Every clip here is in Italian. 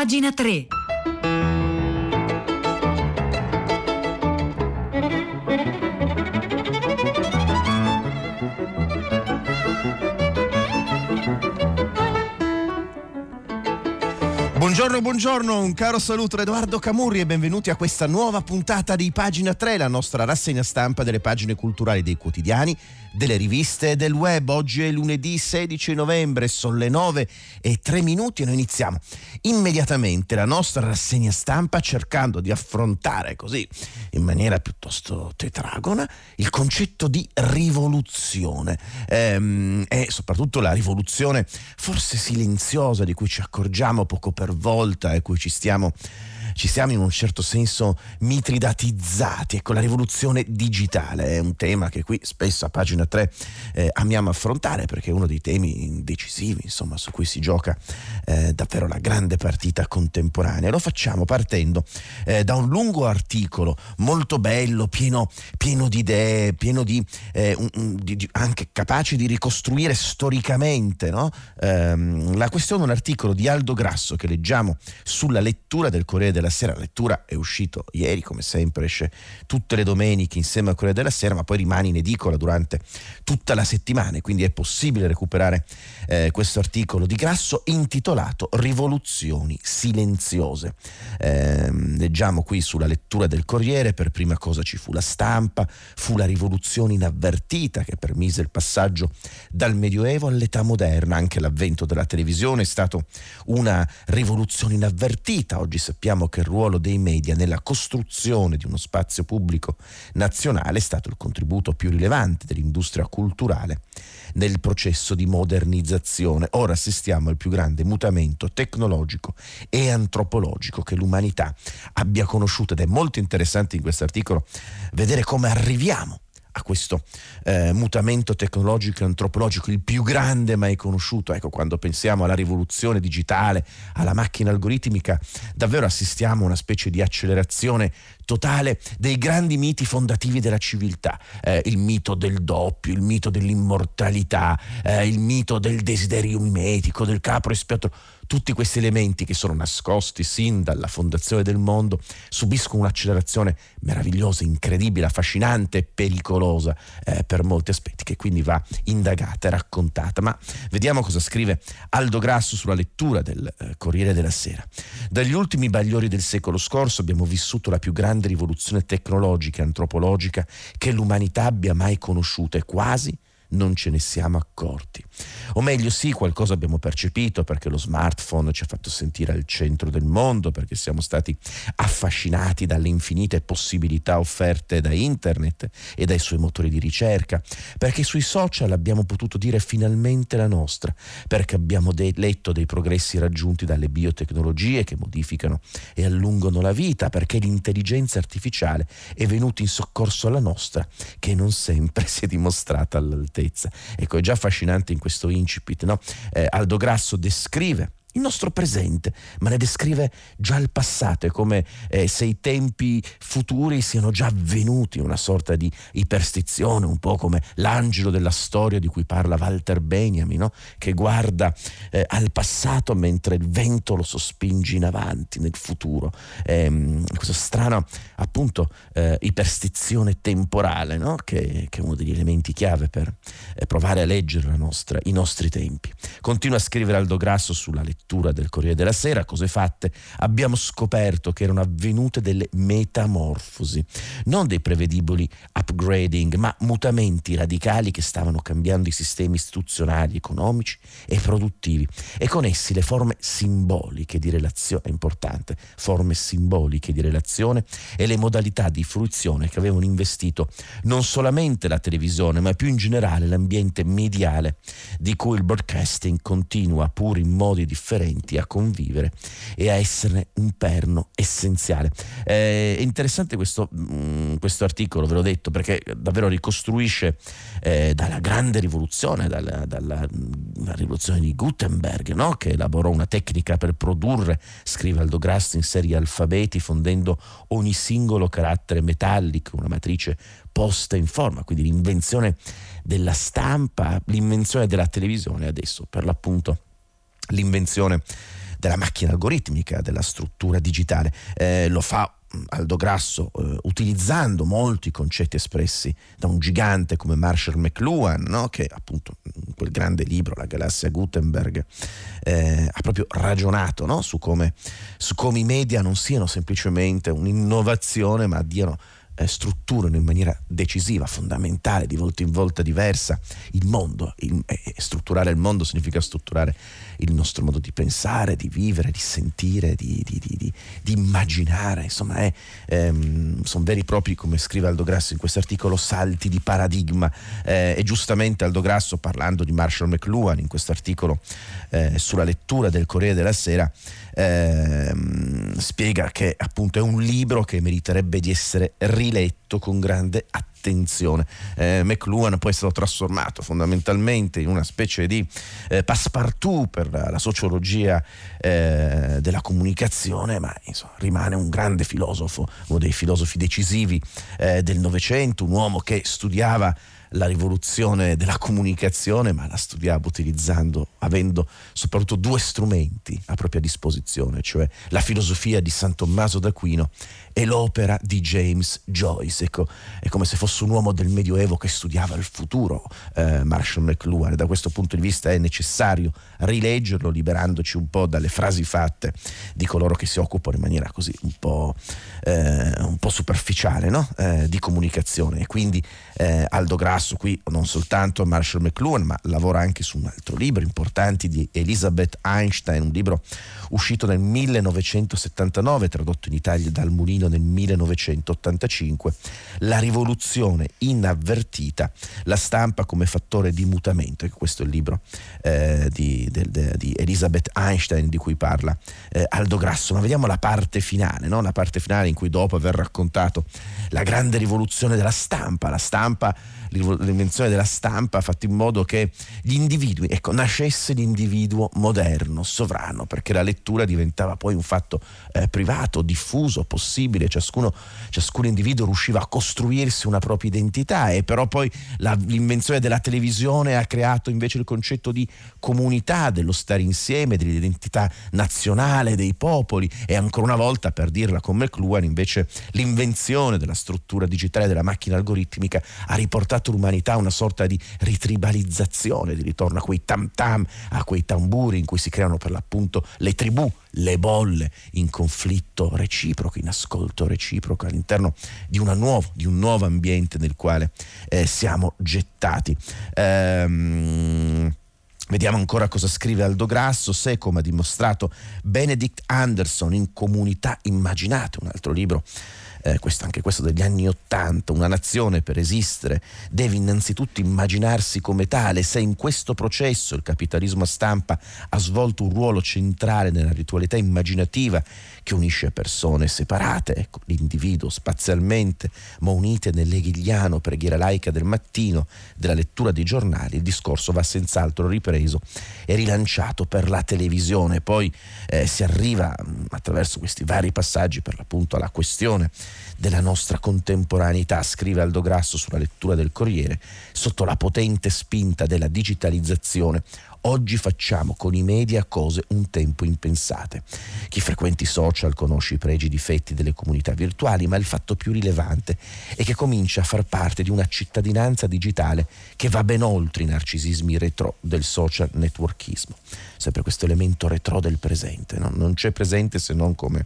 Pagina 3. Buongiorno, buongiorno, un caro saluto da Edoardo Camurri e benvenuti a questa nuova puntata di Pagina 3, la nostra rassegna stampa delle pagine culturali dei quotidiani delle riviste e del web. Oggi è lunedì 16 novembre, sono le 9 e 3 minuti e noi iniziamo immediatamente la nostra rassegna stampa cercando di affrontare così in maniera piuttosto tetragona il concetto di rivoluzione ehm, e soprattutto la rivoluzione forse silenziosa di cui ci accorgiamo poco per volta e cui ci stiamo ci siamo in un certo senso mitridatizzati. Ecco, la rivoluzione digitale è un tema che qui spesso a pagina 3 eh, amiamo affrontare perché è uno dei temi decisivi, insomma, su cui si gioca eh, davvero la grande partita contemporanea. Lo facciamo partendo eh, da un lungo articolo molto bello, pieno, pieno di idee, pieno di, eh, un, un, di, anche capace di ricostruire storicamente no? Ehm, la questione, un articolo di Aldo Grasso che leggiamo sulla lettura del Corriere della Sera. La lettura è uscito ieri, come sempre, esce tutte le domeniche insieme al Corriere della Sera, ma poi rimane in edicola durante tutta la settimana quindi è possibile recuperare eh, questo articolo di Grasso intitolato Rivoluzioni silenziose. Eh, leggiamo qui sulla lettura del Corriere, per prima cosa ci fu la stampa, fu la rivoluzione inavvertita che permise il passaggio dal Medioevo all'età moderna, anche l'avvento della televisione è stato una rivoluzione inavvertita, oggi sappiamo che il ruolo dei media nella costruzione di uno spazio pubblico nazionale è stato il contributo più rilevante dell'industria culturale nel processo di modernizzazione. Ora assistiamo al più grande mutamento tecnologico e antropologico che l'umanità abbia conosciuto ed è molto interessante in questo articolo vedere come arriviamo a questo eh, mutamento tecnologico e antropologico, il più grande mai conosciuto. Ecco, quando pensiamo alla rivoluzione digitale, alla macchina algoritmica, davvero assistiamo a una specie di accelerazione totale dei grandi miti fondativi della civiltà, eh, il mito del doppio, il mito dell'immortalità, eh, il mito del desiderio mimetico, del capro espiatorio tutti questi elementi che sono nascosti sin dalla fondazione del mondo subiscono un'accelerazione meravigliosa, incredibile, affascinante e pericolosa eh, per molti aspetti che quindi va indagata e raccontata. Ma vediamo cosa scrive Aldo Grasso sulla lettura del eh, Corriere della Sera. Dagli ultimi bagliori del secolo scorso abbiamo vissuto la più grande rivoluzione tecnologica e antropologica che l'umanità abbia mai conosciuto e quasi non ce ne siamo accorti. O meglio sì, qualcosa abbiamo percepito perché lo smartphone ci ha fatto sentire al centro del mondo, perché siamo stati affascinati dalle infinite possibilità offerte da internet e dai suoi motori di ricerca, perché sui social abbiamo potuto dire finalmente la nostra, perché abbiamo de- letto dei progressi raggiunti dalle biotecnologie che modificano e allungano la vita, perché l'intelligenza artificiale è venuta in soccorso alla nostra, che non sempre si è dimostrata all'altezza. Ecco, è già affascinante in questo incipit, no? eh, Aldo Grasso descrive il nostro presente, ma ne descrive già il passato, è come eh, se i tempi futuri siano già avvenuti, una sorta di iperstizione, un po' come l'angelo della storia di cui parla Walter Benjamin, no? che guarda eh, al passato mentre il vento lo sospinge in avanti, nel futuro. Eh, questa strana, appunto, eh, iperstizione temporale, no? che, che, è uno degli elementi chiave per eh, provare a leggere nostra, i nostri tempi. Continua a scrivere Aldo Grasso sulla lettura lettura del Corriere della Sera, cose fatte, abbiamo scoperto che erano avvenute delle metamorfosi, non dei prevedibili upgrading, ma mutamenti radicali che stavano cambiando i sistemi istituzionali, economici e produttivi. E con essi le forme simboliche di relazione, è importante, forme simboliche di relazione e le modalità di fruizione che avevano investito non solamente la televisione, ma più in generale l'ambiente mediale di cui il broadcasting continua pur in modi differenti differenti a convivere e a esserne un perno essenziale. Eh, è interessante questo, mh, mm, questo, articolo, ve l'ho detto, perché davvero ricostruisce eh, dalla grande rivoluzione, dalla, dalla, dalla rivoluzione di Gutenberg, no? che elaborò una tecnica per produrre, scrive Aldo Grasso, in serie alfabeti, fondendo ogni singolo carattere metallico, una matrice posta in forma, quindi l'invenzione della stampa, l'invenzione della televisione adesso per l'appunto l'invenzione della macchina algoritmica, della struttura digitale. Eh, lo fa Aldo Grasso eh, utilizzando molti concetti espressi da un gigante come Marshall McLuhan, no? che appunto in quel grande libro, La galassia Gutenberg, eh, ha proprio ragionato no? su, come, su come i media non siano semplicemente un'innovazione, ma diano eh, strutturano in maniera decisiva, fondamentale, di volta in volta diversa il mondo. Il, eh, strutturare il mondo significa strutturare il nostro modo di pensare, di vivere, di sentire, di, di, di, di immaginare. Insomma, è, ehm, sono veri e propri, come scrive Aldo Grasso in questo articolo, salti di paradigma. Eh, e giustamente Aldo Grasso, parlando di Marshall McLuhan in questo articolo eh, sulla lettura del Corriere della Sera, ehm, spiega che appunto è un libro che meriterebbe di essere riletto con grande attenzione. Eh, McLuhan poi è stato trasformato fondamentalmente in una specie di eh, passepartout per la, la sociologia eh, della comunicazione, ma insomma, rimane un grande filosofo, uno dei filosofi decisivi eh, del Novecento, un uomo che studiava la rivoluzione della comunicazione, ma la studiava utilizzando, avendo soprattutto due strumenti a propria disposizione, cioè la filosofia di San Tommaso d'Aquino e l'opera di James Joyce. Ecco, è come se fosse un uomo del Medioevo che studiava il futuro, eh, Marshall McLuhan. Da questo punto di vista è necessario rileggerlo, liberandoci un po' dalle frasi fatte di coloro che si occupano in maniera così un po', eh, un po superficiale no? eh, di comunicazione. E quindi eh, Aldo Grasso qui non soltanto Marshall McLuhan, ma lavora anche su un altro libro importante di Elizabeth Einstein, un libro uscito nel 1979, tradotto in Italia dal Mulino nel 1985, La rivoluzione inavvertita, la stampa come fattore di mutamento. Questo è il libro eh, di, de, de, di, Elizabeth Einstein di cui parla eh, Aldo Grasso. Ma vediamo la parte finale, no? la parte finale in cui dopo aver raccontato la grande rivoluzione della stampa, la stampa l'invenzione della stampa ha fatto in modo che gli individui, ecco, nascesse l'individuo moderno, sovrano, perché la lettura diventava poi un fatto eh, privato, diffuso, possibile, ciascuno, ciascun individuo riusciva a costruirsi una propria identità e però poi la, l'invenzione della televisione ha creato invece il concetto di comunità, dello stare insieme, dell'identità nazionale dei popoli e ancora una volta, per dirla con McLuhan, invece l'invenzione della struttura digitale della macchina algoritmica ha riportato portato l'umanità a una sorta di ritribalizzazione, di ritorno a quei tam tam, a quei tamburi in cui si creano per l'appunto le tribù, le bolle in conflitto reciproco, in ascolto reciproco all'interno di, nuovo, di un nuovo ambiente nel quale eh, siamo gettati. Ehm, Vediamo ancora cosa scrive Aldo Grasso, se come ha dimostrato Benedict Anderson in Comunità Immaginate, un altro libro eh, questo, anche questo degli anni Ottanta, una nazione per esistere deve innanzitutto immaginarsi come tale, se in questo processo il capitalismo a stampa ha svolto un ruolo centrale nella ritualità immaginativa che unisce persone separate, ecco, l'individuo spazialmente, ma unite nell'eghigliano preghiera laica del mattino, della lettura dei giornali, il discorso va senz'altro ripreso e rilanciato per la televisione. Poi eh, si arriva mh, attraverso questi vari passaggi per l'appunto alla questione della nostra contemporaneità, scrive Aldo Grasso sulla lettura del Corriere, sotto la potente spinta della digitalizzazione Oggi facciamo con i media cose un tempo impensate. Chi frequenta i social conosce i pregi e i difetti delle comunità virtuali, ma il fatto più rilevante è che comincia a far parte di una cittadinanza digitale che va ben oltre i narcisismi retro del social networkismo. Sempre questo elemento retro del presente, no? non c'è presente se non come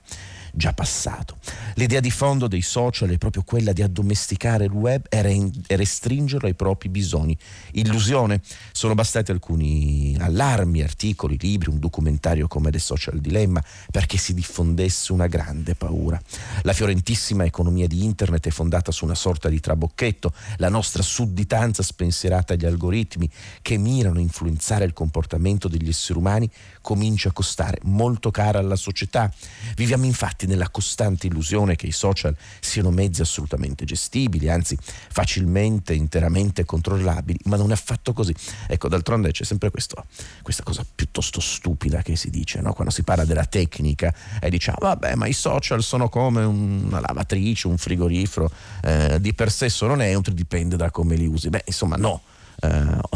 già passato. L'idea di fondo dei social è proprio quella di addomesticare il web e, re- restringerlo ai propri bisogni. Illusione? Sono bastati alcuni allarmi, articoli, libri, un documentario come The Social Dilemma perché si diffondesse una grande paura. La fiorentissima economia di internet è fondata su una sorta di trabocchetto, la nostra sudditanza spensierata agli algoritmi che mirano a influenzare il comportamento degli esseri umani comincia a costare molto cara alla società. Viviamo infatti nella costante illusione che i social siano mezzi assolutamente gestibili, anzi facilmente, interamente controllabili, ma non è affatto così. Ecco, d'altronde c'è sempre questo, questa cosa piuttosto stupida che si dice, no? quando si parla della tecnica e diciamo, vabbè, ma i social sono come una lavatrice, un frigorifero, eh, di per sé sono neutri, dipende da come li usi. Beh, insomma, no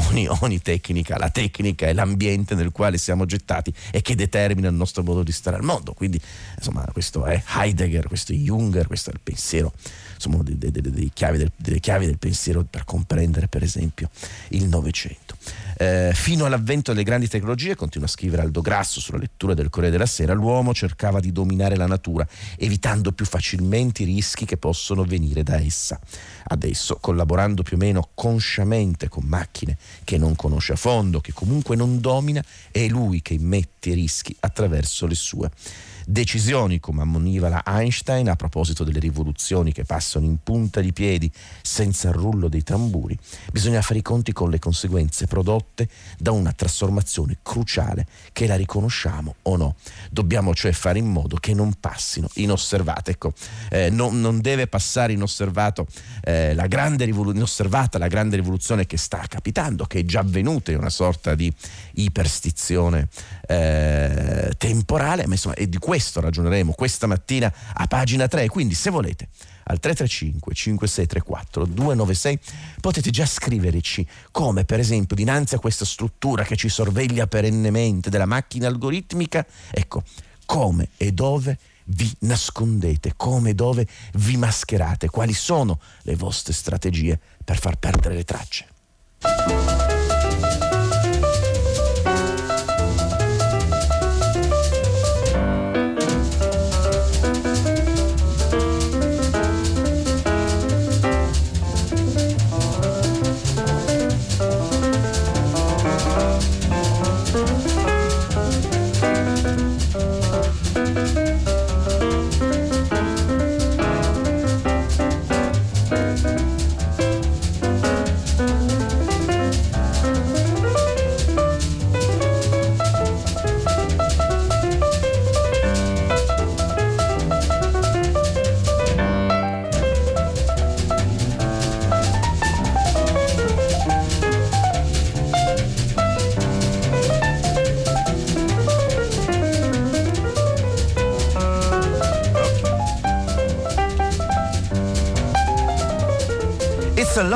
ogni, ogni, tecnica, la tecnica è l'ambiente nel quale siamo gettati e che determina il nostro modo di stare al mondo. Quindi, insomma, questo è Heidegger, questo è Junger, questo è il pensiero, insomma, delle, delle, delle, chiavi del, delle chiavi del pensiero per comprendere, per esempio, il Novecento. Eh, fino all'avvento delle grandi tecnologie, continua a scrivere Aldo Grasso sulla lettura del Corriere della Sera, l'uomo cercava di dominare la natura, evitando più facilmente i rischi che possono venire da essa. Adesso, collaborando più o meno consciamente con macchine che non conosce a fondo, che comunque non domina, è lui che immette i rischi attraverso le sue decisioni, come ammoniva la Einstein a proposito delle rivoluzioni che passano in punta di piedi senza il rullo dei tamburi, bisogna fare i conti con le conseguenze prodotte da una trasformazione cruciale che la riconosciamo o no. Dobbiamo cioè fare in modo che non passino inosservate. Ecco, eh, non, non, deve passare eh, la rivolu- inosservata la grande rivoluzione che sta capitando, che è già avvenuta in una sorta di iperstizione eh, temporale, ma insomma è di questo ragioneremo questa mattina a pagina 3, quindi se volete al 335 5634 296 potete già scriverci come per esempio dinanzi a questa struttura che ci sorveglia perennemente della macchina algoritmica, ecco, come e dove vi nascondete, come e dove vi mascherate, quali sono le vostre strategie per far perdere le tracce.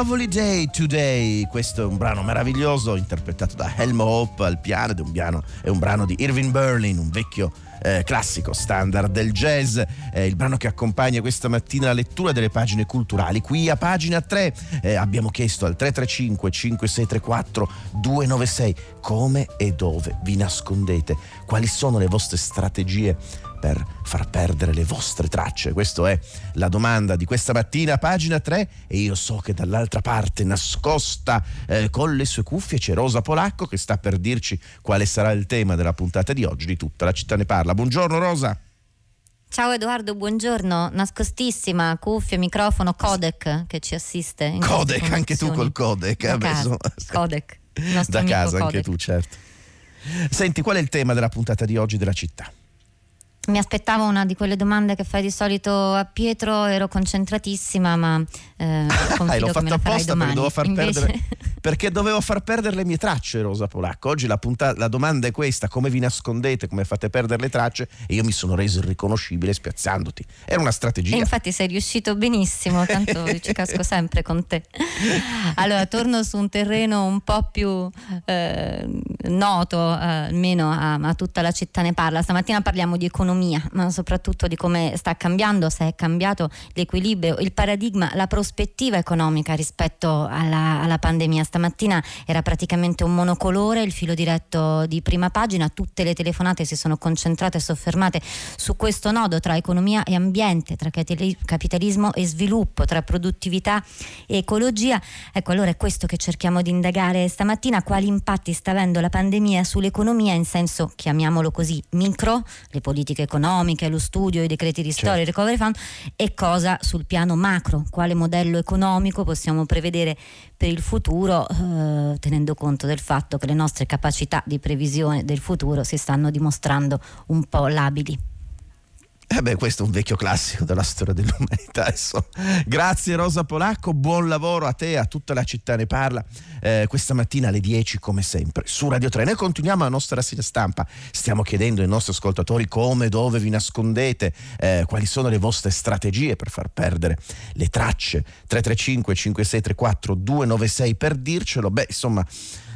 Lovely Day Today. Questo è un brano meraviglioso interpretato da Helmo Hope al piano ed è un, piano, è un brano di Irving Berlin, un vecchio eh, classico standard del jazz, eh, il brano che accompagna questa mattina la lettura delle pagine culturali. Qui a pagina 3 eh, abbiamo chiesto al 335 5634 296 come e dove vi nascondete, quali sono le vostre strategie per far perdere le vostre tracce? Questa è la domanda di questa mattina, pagina 3, e io so che dall'altra parte, nascosta eh, con le sue cuffie, c'è Rosa Polacco che sta per dirci quale sarà il tema della puntata di oggi di tutta la città ne parla. Buongiorno Rosa. Ciao Edoardo, buongiorno. Nascostissima, cuffie, microfono, codec che ci assiste. codec, anche tu col codec. Da casa, codec. Da casa codec. anche tu, certo. Senti, qual è il tema della puntata di oggi della città? Mi aspettavo una di quelle domande che fai di solito a Pietro, ero concentratissima, ma eh, ah, l'ho fatto apposta perché dovevo far Invece... perdere perché dovevo far perdere le mie tracce, Rosa Polacco. Oggi la, punta, la, domanda è questa: come vi nascondete, come fate perdere le tracce? E io mi sono reso irriconoscibile spiazzandoti. Era una strategia. E infatti sei riuscito benissimo, tanto ci casco sempre con te. Allora, torno su un terreno un po' più eh, noto, eh, almeno a, a tutta la città ne parla. Stamattina parliamo di economia, ma soprattutto di come sta cambiando, se è cambiato l'equilibrio, il paradigma, la prospettiva economica rispetto alla, alla pandemia. Stamattina era praticamente un monocolore, il filo diretto di prima pagina, tutte le telefonate si sono concentrate e soffermate su questo nodo tra economia e ambiente, tra capitalismo e sviluppo, tra produttività e ecologia. Ecco, allora è questo che cerchiamo di indagare stamattina, quali impatti sta avendo la pandemia sull'economia in senso, chiamiamolo così, micro, le politiche economiche, lo studio, i decreti di storia, certo. il recovery fund e cosa sul piano macro, quale modello economico possiamo prevedere per il futuro, eh, tenendo conto del fatto che le nostre capacità di previsione del futuro si stanno dimostrando un po' labili. Eh beh, questo è un vecchio classico della storia dell'umanità. Insomma. Grazie Rosa Polacco, buon lavoro a te, a tutta la città ne parla. Eh, questa mattina alle 10 come sempre su Radio 3. Noi continuiamo la nostra rassegna stampa, stiamo chiedendo ai nostri ascoltatori come, dove vi nascondete, eh, quali sono le vostre strategie per far perdere le tracce. 335 5634 296 per dircelo. Beh, insomma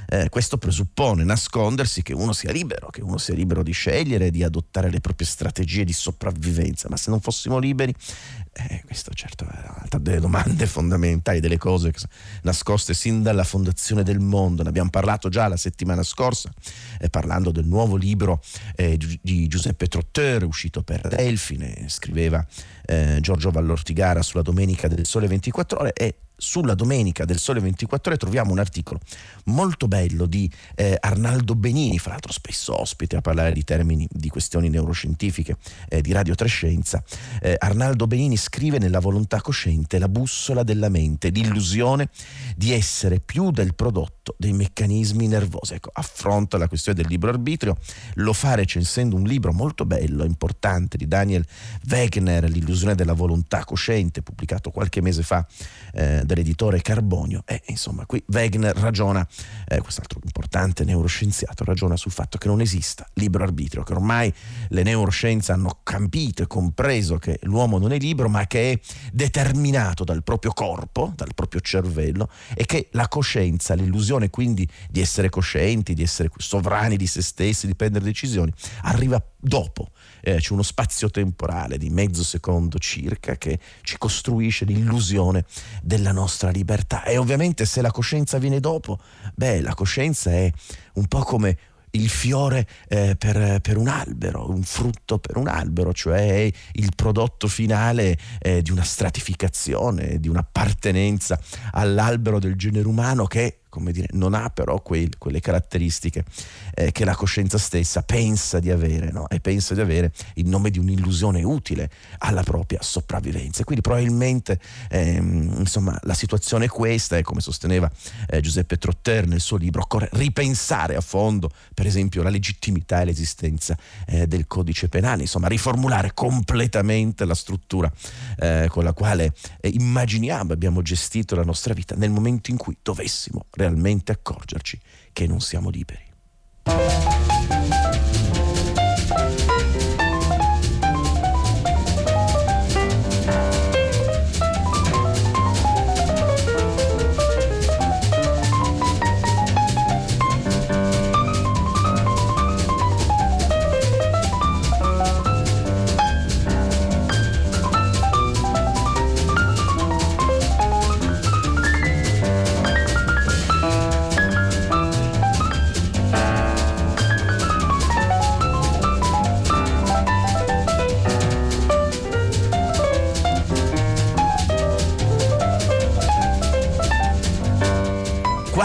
eh, questo presuppone nascondersi che uno sia libero, che uno sia libero di scegliere, di adottare le proprie strategie di sopravvivenza, ma se non fossimo liberi, eh, questo certo è una delle domande fondamentali, delle cose nascoste sin dalla fondazione del mondo, ne abbiamo parlato già la settimana scorsa, eh, parlando del nuovo libro eh, di Giuseppe Trotteur, uscito per Delfine, scriveva eh, Giorgio Vallortigara sulla Domenica del Sole 24 Ore e sulla domenica del Sole 24 Ore troviamo un articolo molto bello di eh, Arnaldo Benini, fra l'altro spesso ospite a parlare di termini di questioni neuroscientifiche eh, di Radio Trescenza. Eh, Arnaldo Benini scrive nella volontà cosciente la bussola della mente, l'illusione di essere più del prodotto dei meccanismi nervosi. Ecco, affronta la questione del libero arbitrio, lo fa recensendo un libro molto bello, importante di Daniel Wegner, L'illusione della volontà cosciente, pubblicato qualche mese fa eh, dell'editore Carbonio e insomma qui Wegener ragiona, eh, quest'altro importante neuroscienziato, ragiona sul fatto che non esista libero arbitrio, che ormai le neuroscienze hanno capito e compreso che l'uomo non è libero ma che è determinato dal proprio corpo, dal proprio cervello e che la coscienza, l'illusione quindi di essere coscienti, di essere sovrani di se stessi, di prendere decisioni, arriva dopo eh, c'è uno spazio temporale di mezzo secondo circa che ci costruisce l'illusione della nostra libertà. E ovviamente se la coscienza viene dopo, beh, la coscienza è un po' come il fiore eh, per, per, un albero, un frutto per un albero, cioè il prodotto finale eh, di una stratificazione, di un'appartenenza all'albero del genere umano che come dire, non ha però quei, quelle caratteristiche eh, che la coscienza stessa pensa di avere no? e pensa di avere in nome di un'illusione utile alla propria sopravvivenza. Quindi probabilmente ehm, insomma, la situazione è questa e come sosteneva eh, Giuseppe Trotter nel suo libro, occorre ripensare a fondo per esempio la legittimità e l'esistenza eh, del codice penale, insomma riformulare completamente la struttura eh, con la quale eh, immaginiamo, abbiamo gestito la nostra vita nel momento in cui dovessimo realizzare realmente accorgerci che non siamo liberi.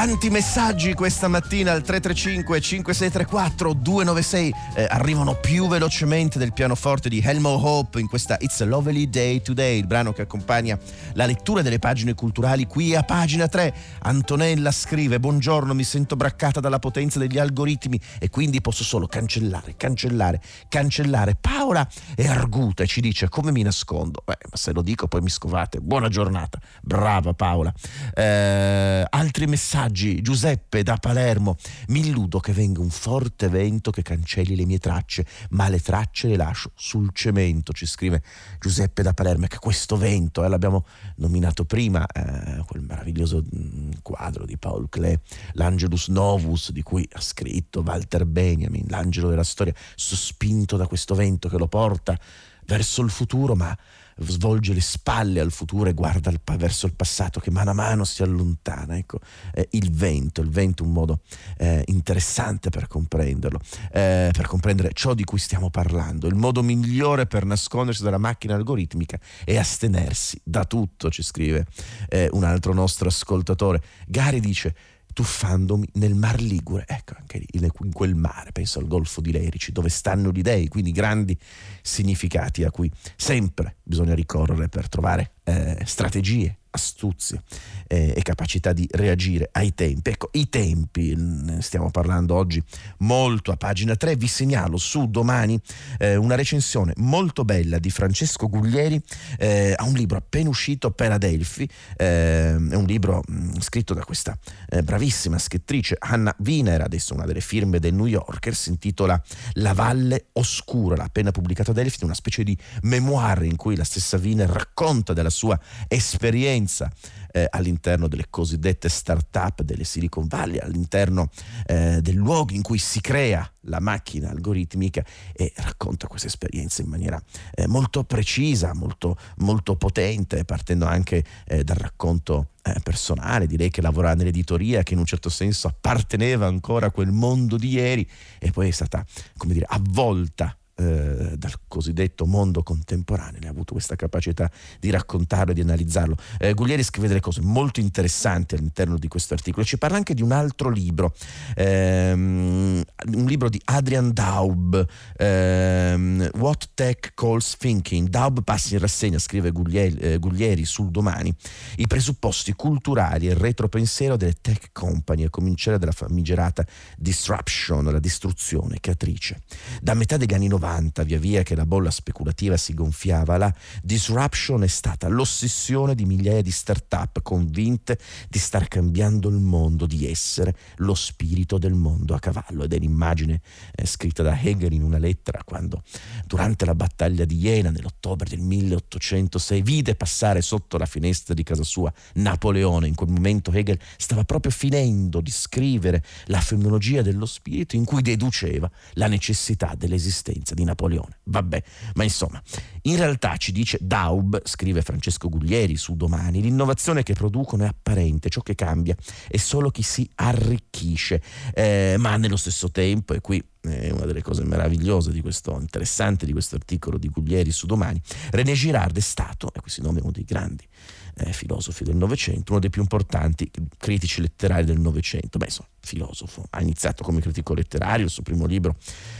Quanti messaggi questa mattina al 335 5634 296 eh, arrivano più velocemente del pianoforte di Helmo Hope in questa It's a Lovely Day Today, il brano che accompagna la lettura delle pagine culturali qui a pagina 3. Antonella scrive: Buongiorno, mi sento braccata dalla potenza degli algoritmi e quindi posso solo cancellare, cancellare, cancellare. Paola è arguta e ci dice: Come mi nascondo? Beh, ma se lo dico poi mi scovate. Buona giornata, brava Paola. Eh, altri messaggi Raggi, Giuseppe da Palermo, mi illudo che venga un forte vento che cancelli le mie tracce, ma le tracce le lascio sul cemento, ci scrive Giuseppe da Palermo, e che questo vento, eh, l'abbiamo nominato prima, eh, quel meraviglioso mm, quadro di Paul Klee, l'Angelus Novus, di cui ha scritto Walter Benjamin, l'angelo della storia, sospinto da questo vento che lo porta verso il futuro, ma svolge le spalle al futuro e guarda il, verso il passato che mano a mano si allontana. Ecco, eh, il vento, il vento è un modo eh, interessante per comprenderlo, eh, per comprendere ciò di cui stiamo parlando. Il modo migliore per nascondersi dalla macchina algoritmica è astenersi da tutto, ci scrive eh, un altro nostro ascoltatore. Gari dice tuffandomi nel Mar Ligure, ecco anche in quel mare, penso al Golfo di Lerici, dove stanno gli dei, quindi grandi significati a cui sempre bisogna ricorrere per trovare eh, strategie, astuzie eh, e capacità di reagire ai tempi. Ecco, i tempi, stiamo parlando oggi molto a pagina 3, vi segnalo su domani eh, una recensione molto bella di Francesco Guglieri eh, a un libro appena uscito per Adelphi, eh, è un libro mh, scritto da questa eh, bravissima scrittrice Anna Wiener, adesso una delle firme del New Yorker, si intitola La Valle Oscura, l'ha appena pubblicato Adelphi, una specie di memoir in cui la stessa Wiener racconta della sua esperienza eh, all'interno delle cosiddette start-up delle Silicon Valley, all'interno eh, del luogo in cui si crea la macchina algoritmica e racconta questa esperienza in maniera eh, molto precisa, molto, molto potente, partendo anche eh, dal racconto eh, personale, direi che lavora nell'editoria che in un certo senso apparteneva ancora a quel mondo di ieri e poi è stata, come dire, avvolta eh, dal cosiddetto mondo contemporaneo, ne ha avuto questa capacità di raccontarlo e di analizzarlo. Eh, Guglieri scrive delle cose molto interessanti all'interno di questo articolo, ci parla anche di un altro libro, ehm, un libro di Adrian Daub, ehm, What Tech Calls Thinking. Daub passa in rassegna, scrive Guglieri, eh, Guglieri sul domani, i presupposti culturali e il retropensiero delle tech company, a cominciare dalla famigerata disruption, la distruzione creatrice. Da metà degli anni 90 90, via via che la bolla speculativa si gonfiava, la disruption è stata l'ossessione di migliaia di start-up convinte di star cambiando il mondo, di essere lo spirito del mondo a cavallo. Ed è l'immagine eh, scritta da Hegel in una lettera quando, durante la battaglia di Iena nell'ottobre del 1806, vide passare sotto la finestra di casa sua Napoleone. In quel momento Hegel stava proprio finendo di scrivere la fenomenologia dello spirito in cui deduceva la necessità dell'esistenza di di Napoleone. Vabbè, ma insomma, in realtà ci dice Daub, scrive Francesco Guglieri su Domani, l'innovazione che producono è apparente, ciò che cambia è solo chi si arricchisce, eh, ma nello stesso tempo, e qui è una delle cose meravigliose di questo, interessante di questo articolo di Guglieri su Domani, René Girard è stato, e questo nome è uno dei grandi eh, filosofi del Novecento, uno dei più importanti critici letterari del Novecento. Beh, insomma, filosofo, ha iniziato come critico letterario, il suo primo libro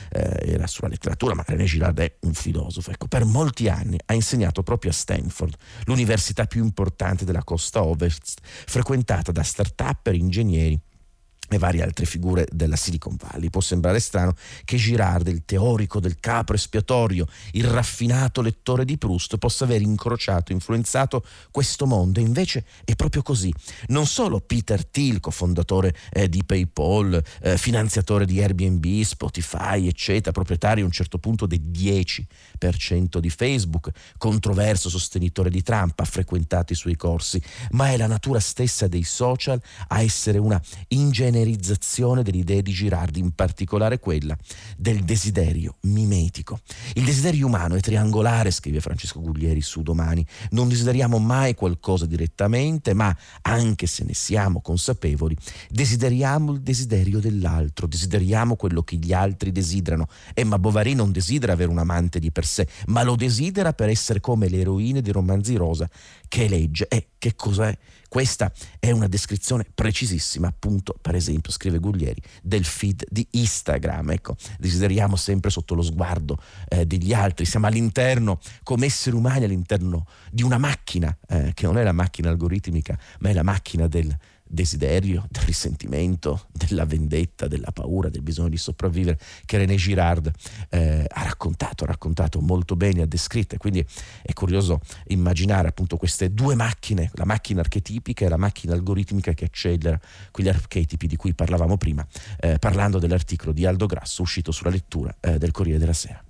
eh, era sulla letteratura, ma René Girard è un filosofo. Ecco, per molti anni ha insegnato proprio a Stanford, l'università più importante della costa ovest, frequentata da start-up e ingegneri e varie altre figure della Silicon Valley. Può sembrare strano che Girard, il teorico del capro espiatorio, il raffinato lettore di Proust, possa aver incrociato, influenzato questo mondo. E invece è proprio così. Non solo Peter Thiel, cofondatore eh, di PayPal, eh, finanziatore di Airbnb, Spotify, eccetera, proprietario a un certo punto del 10% di Facebook, controverso sostenitore di Trump, ha frequentato i suoi corsi, ma è la natura stessa dei social a essere una ingeneria generizzazione delle di Girardi, in particolare quella del desiderio mimetico. Il desiderio umano è triangolare, scrive Francesco Guglieri su Domani. Non desideriamo mai qualcosa direttamente, ma anche se ne siamo consapevoli, desideriamo il desiderio dell'altro, desideriamo quello che gli altri desiderano. Emma Bovary non desidera avere un amante di per sé, ma lo desidera per essere come le eroine dei romanzi rosa che legge. E che cos'è? Questa è una descrizione precisissima, appunto, per esempio, scrive Guglieri, del feed di Instagram. Ecco, desideriamo sempre sotto lo sguardo eh, degli altri, siamo all'interno, come esseri umani, all'interno di una macchina, eh, che non è la macchina algoritmica, ma è la macchina del, desiderio, del risentimento, della vendetta, della paura, del bisogno di sopravvivere che René Girard eh, ha raccontato, ha raccontato molto bene, ha descritto. Quindi è curioso immaginare appunto queste due macchine, la macchina archetipica e la macchina algoritmica che accelera quegli archetipi di cui parlavamo prima, eh, parlando dell'articolo di Aldo Grasso uscito sulla lettura eh, del Corriere della Sera.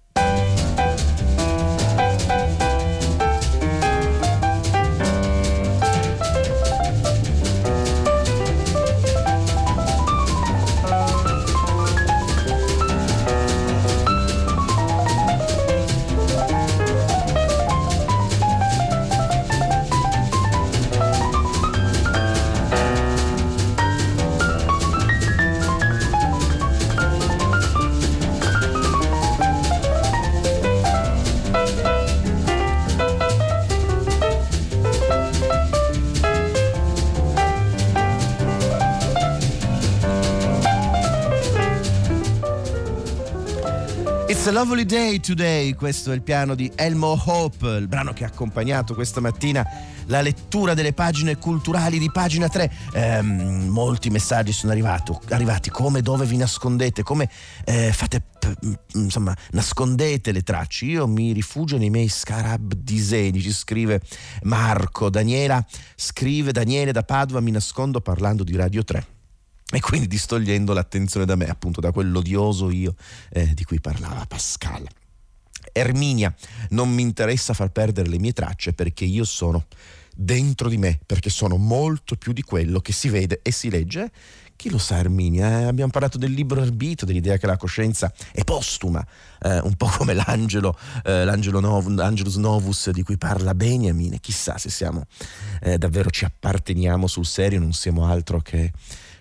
A lovely day today, questo è il piano di Elmo Hope, il brano che ha accompagnato questa mattina la lettura delle pagine culturali di pagina 3. Eh, molti messaggi sono arrivati, arrivati, come dove vi nascondete, come eh, fate, insomma, nascondete le tracce. Io mi rifugio nei miei scarab disegni, ci scrive Marco, Daniela scrive Daniele da Padova, mi nascondo parlando di Radio 3 e quindi distogliendo l'attenzione da me, appunto da quell'odioso io eh, di cui parlava Pascal. Erminia, non mi interessa far perdere le mie tracce perché io sono dentro di me, perché sono molto più di quello che si vede e si legge. Chi lo sa Erminia? Eh? Abbiamo parlato del libro arbitro, dell'idea che la coscienza è postuma, eh, un po' come l'angelo, eh, l'angelo Nov, Angelus Novus di cui parla Beniamine. Chissà se siamo eh, davvero ci apparteniamo sul serio, non siamo altro che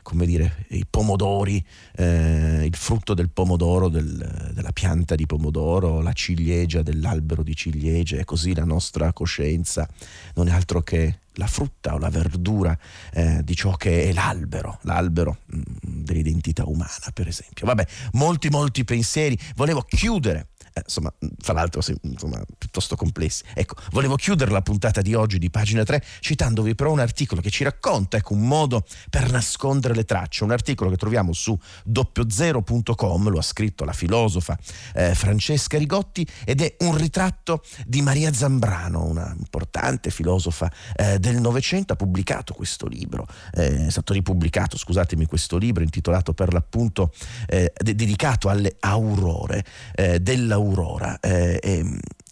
come dire, i pomodori, eh, il frutto del pomodoro, del, della pianta di pomodoro, la ciliegia dell'albero di ciliegie, e così la nostra coscienza non è altro che la frutta o la verdura eh, di ciò che è l'albero, l'albero mh, mm, dell'identità umana, per esempio. Vabbè, molti, molti pensieri. Volevo chiudere eh, insomma, fra l'altro insomma, piuttosto complessi. Ecco, volevo chiudere la puntata di oggi di pagina 3 citandovi però un articolo che ci racconta ecco, un modo per nascondere le tracce, un articolo che troviamo su doppiozero.com, lo ha scritto la filosofa eh, Francesca Rigotti ed è un ritratto di Maria Zambrano, una importante filosofa eh, del Novecento, ha pubblicato questo libro, eh, è stato ripubblicato, scusatemi, questo libro intitolato per l'appunto eh, dedicato alle aurore eh, della Aurora. Eh, eh,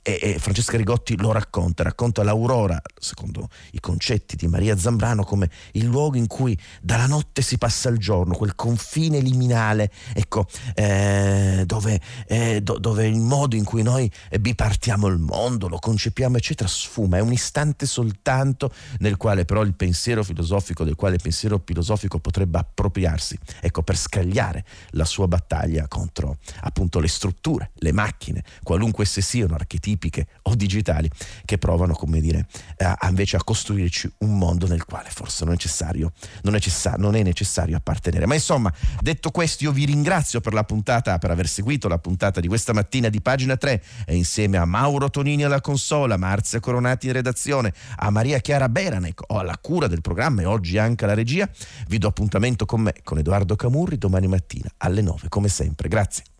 e, e, Francesca Rigotti lo racconta, racconta l'Aurora, secondo i concetti di Maria Zambrano, come il luogo in cui dalla notte si passa al giorno, quel confine liminale, ecco, eh, dove, eh, do, dove, il modo in cui noi bipartiamo il mondo, lo concepiamo, eccetera, sfuma, è un istante soltanto nel quale però il pensiero filosofico, del quale il pensiero filosofico potrebbe appropriarsi, ecco, per scagliare la sua battaglia contro appunto le strutture, le macchine, qualunque esse siano, archetipi, tipiche o digitali che provano, come dire, a, invece a costruirci un mondo nel quale forse non è, necessario, non, è necessario, non è necessario appartenere. Ma insomma, detto questo, io vi ringrazio per la puntata, per aver seguito la puntata di questa mattina di pagina 3 e insieme a Mauro Tonini alla consola, Marzia Coronati in redazione, a Maria Chiara Beranec o alla cura del programma e oggi anche alla regia, vi do appuntamento con me, con Edoardo Camurri, domani mattina alle 9, come sempre. Grazie.